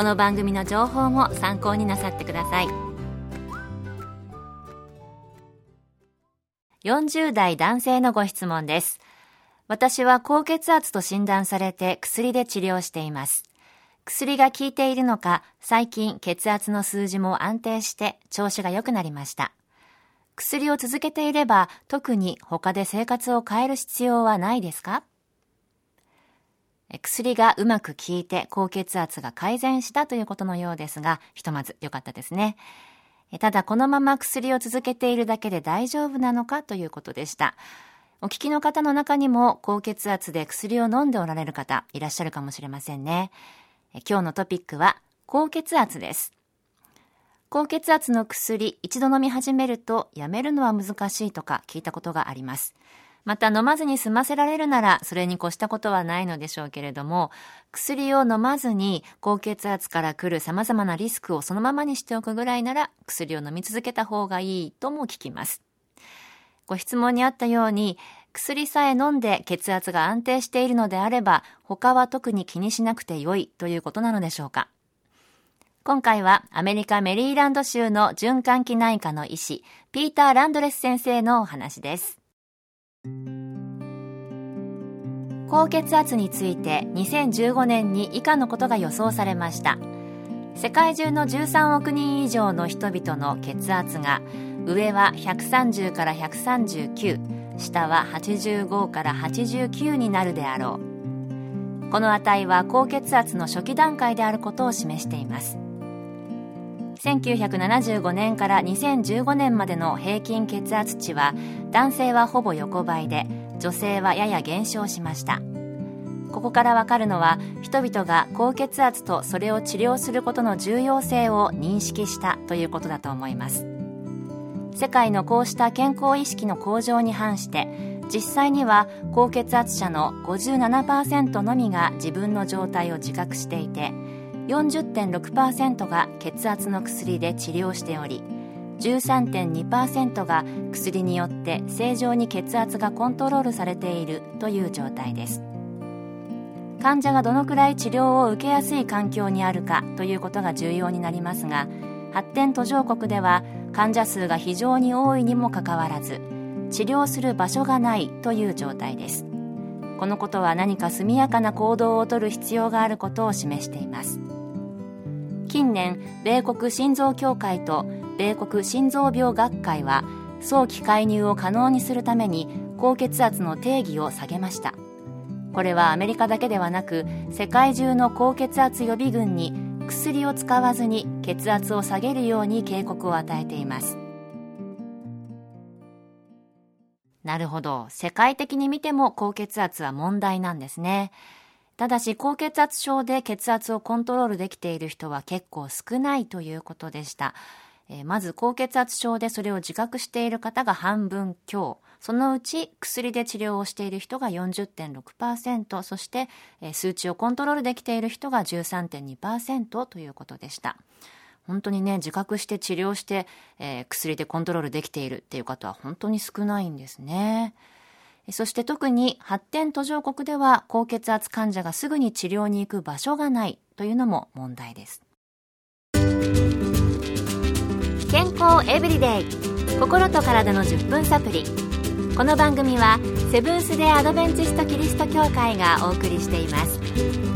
この番組の情報も参考になさってください。40代男性のご質問です。私は高血圧と診断されて薬で治療しています。薬が効いているのか最近血圧の数字も安定して調子が良くなりました。薬を続けていれば特に他で生活を変える必要はないですか？薬がうまく効いて高血圧が改善したということのようですが、ひとまず良かったですね。ただこのまま薬を続けているだけで大丈夫なのかということでした。お聞きの方の中にも高血圧で薬を飲んでおられる方いらっしゃるかもしれませんね。今日のトピックは高血圧です。高血圧の薬一度飲み始めるとやめるのは難しいとか聞いたことがあります。また飲まずに済ませられるならそれに越したことはないのでしょうけれども薬を飲まずに高血圧から来る様々なリスクをそのままにしておくぐらいなら薬を飲み続けた方がいいとも聞きます。ご質問にあったように薬さえ飲んで血圧が安定しているのであれば他は特に気にしなくてよいということなのでしょうか。今回はアメリカメリーランド州の循環器内科の医師ピーター・ランドレス先生のお話です。高血圧について2015年に以下のことが予想されました。世界中の13億人以上の人々の血圧が上は130から139下は85から89になるであろう。この値は高血圧の初期段階であることを示しています。1975年から2015年までの平均血圧値は男性はほぼ横ばいで女性はやや減少しました。ここからわかるのは人々が高血圧とそれを治療することの重要性を認識したということだと思います。世界のこうした健康意識の向上に反して実際には高血圧者の57%のみが自分の状態を自覚していて40.6%が血圧の薬で治療しており13.2%が薬によって正常に血圧がコントロールされているという状態です。患者がどのくらい治療を受けやすい環境にあるかということが重要になりますが発展途上国では患者数が非常に多いにもかかわらず治療する場所がないという状態です。このことは何か速やかな行動をとる必要があることを示しています。近年米国心臓協会と米国心臓病学会は早期介入を可能にするために高血圧の定義を下げました。これはアメリカだけではなく世界中の高血圧予備軍に薬を使わずに血圧を下げるように警告を与えています。なるほど世界的に見ても高血圧は問題なんですねただし高血圧症で血圧をコントロールできている人は結構少ないということでした。えー、まず高血圧症でそれを自覚している方が半分強。そのうち薬で治療をしている人が40.6%、そして、えー、数値をコントロールできている人が13.2%ということでした。本当にね、自覚して治療して、えー、薬でコントロールできているっていう方は本当に少ないんですね。そして特に発展途上国では高血圧患者がすぐに治療に行く場所がないというのも問題です。健康エブリデイ。心と体の10分サプリ。この番組はセブンス・デ・アドベンチスト・キリスト教会がお送りしています。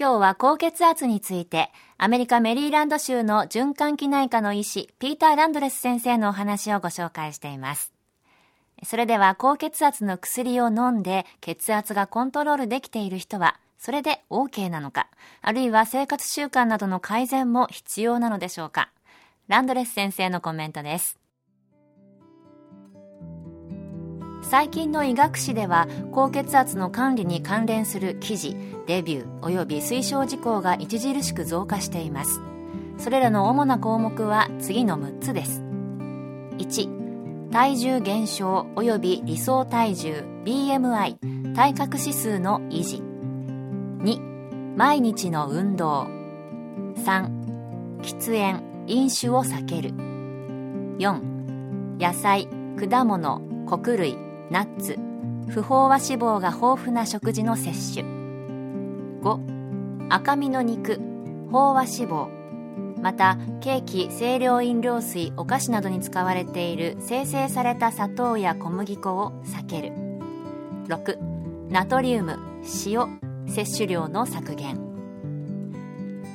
今日は高血圧について、アメリカメリーランド州の循環器内科の医師、ピーター・ランドレス先生のお話をご紹介しています。それでは高血圧の薬を飲んで血圧がコントロールできている人は、それで OK なのか、あるいは生活習慣などの改善も必要なのでしょうか。ランドレス先生のコメントです。最近の医学誌では高血圧の管理に関連する記事レビュー及び推奨事項が著しく増加しています。それらの主な項目は次の6つです。1体重減少及び理想体重 BMI 体格指数の維持。2毎日の運動。3喫煙飲酒を避ける。4野菜果物穀類。ナッツ不飽和脂肪が豊富な食事の摂取。5赤身の肉飽和脂肪。またケーキ清涼飲料水お菓子などに使われている生成された砂糖や小麦粉を避ける。6ナトリウム塩摂取量の削減。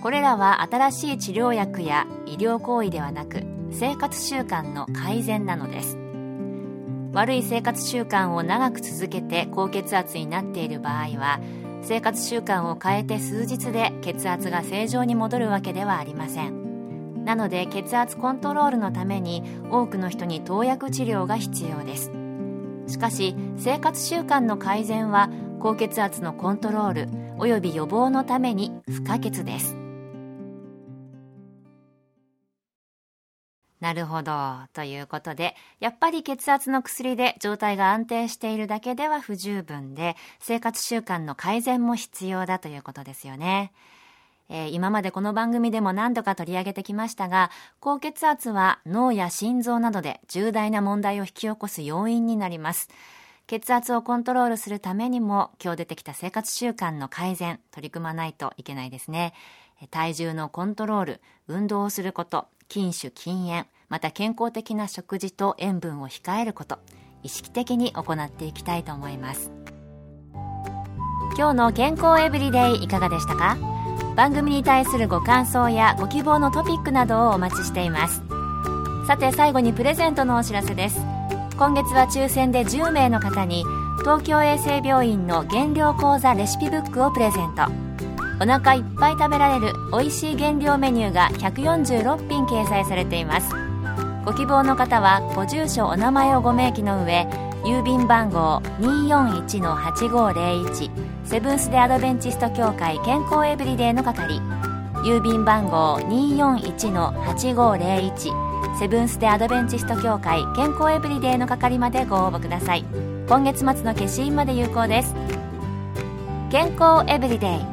これらは新しい治療薬や医療行為ではなく生活習慣の改善なのです。悪い生活習慣を長く続けて高血圧になっている場合は生活習慣を変えて数日で血圧が正常に戻るわけではありません。なので血圧コントロールのために多くの人に投薬治療が必要です。しかし生活習慣の改善は高血圧のコントロールおよび予防のために不可欠です。なるほど。ということで、やっぱり血圧の薬で状態が安定しているだけでは不十分で、生活習慣の改善も必要だということですよね。えー、今までこの番組でも何度か取り上げてきましたが、高血圧は脳や心臓などで重大な問題を引き起こす要因になります。血圧をコントロールするためにも、今日出てきた生活習慣の改善、取り組まないといけないですね。体重のコントロール、運動をすること、禁酒禁煙、また健康的な食事と塩分を控えること意識的に行っていきたいと思います。今日の健康エブリデイいかがでしたか？番組に対するご感想やご希望のトピックなどをお待ちしています。さて最後にプレゼントのお知らせです。今月は抽選で10名の方に東京衛生病院の減量講座レシピブックをプレゼント。お腹いっぱい食べられる美味しい減量メニューが146品掲載されています。ご希望の方はご住所お名前をご明記の上郵便番号241-8501セブンス・デ・アドベンチスト協会健康エブリデイの係郵便番号241-8501セブンス・デ・アドベンチスト協会健康エブリデイの係までご応募ください。今月末の消印まで有効です。健康エブリデイ。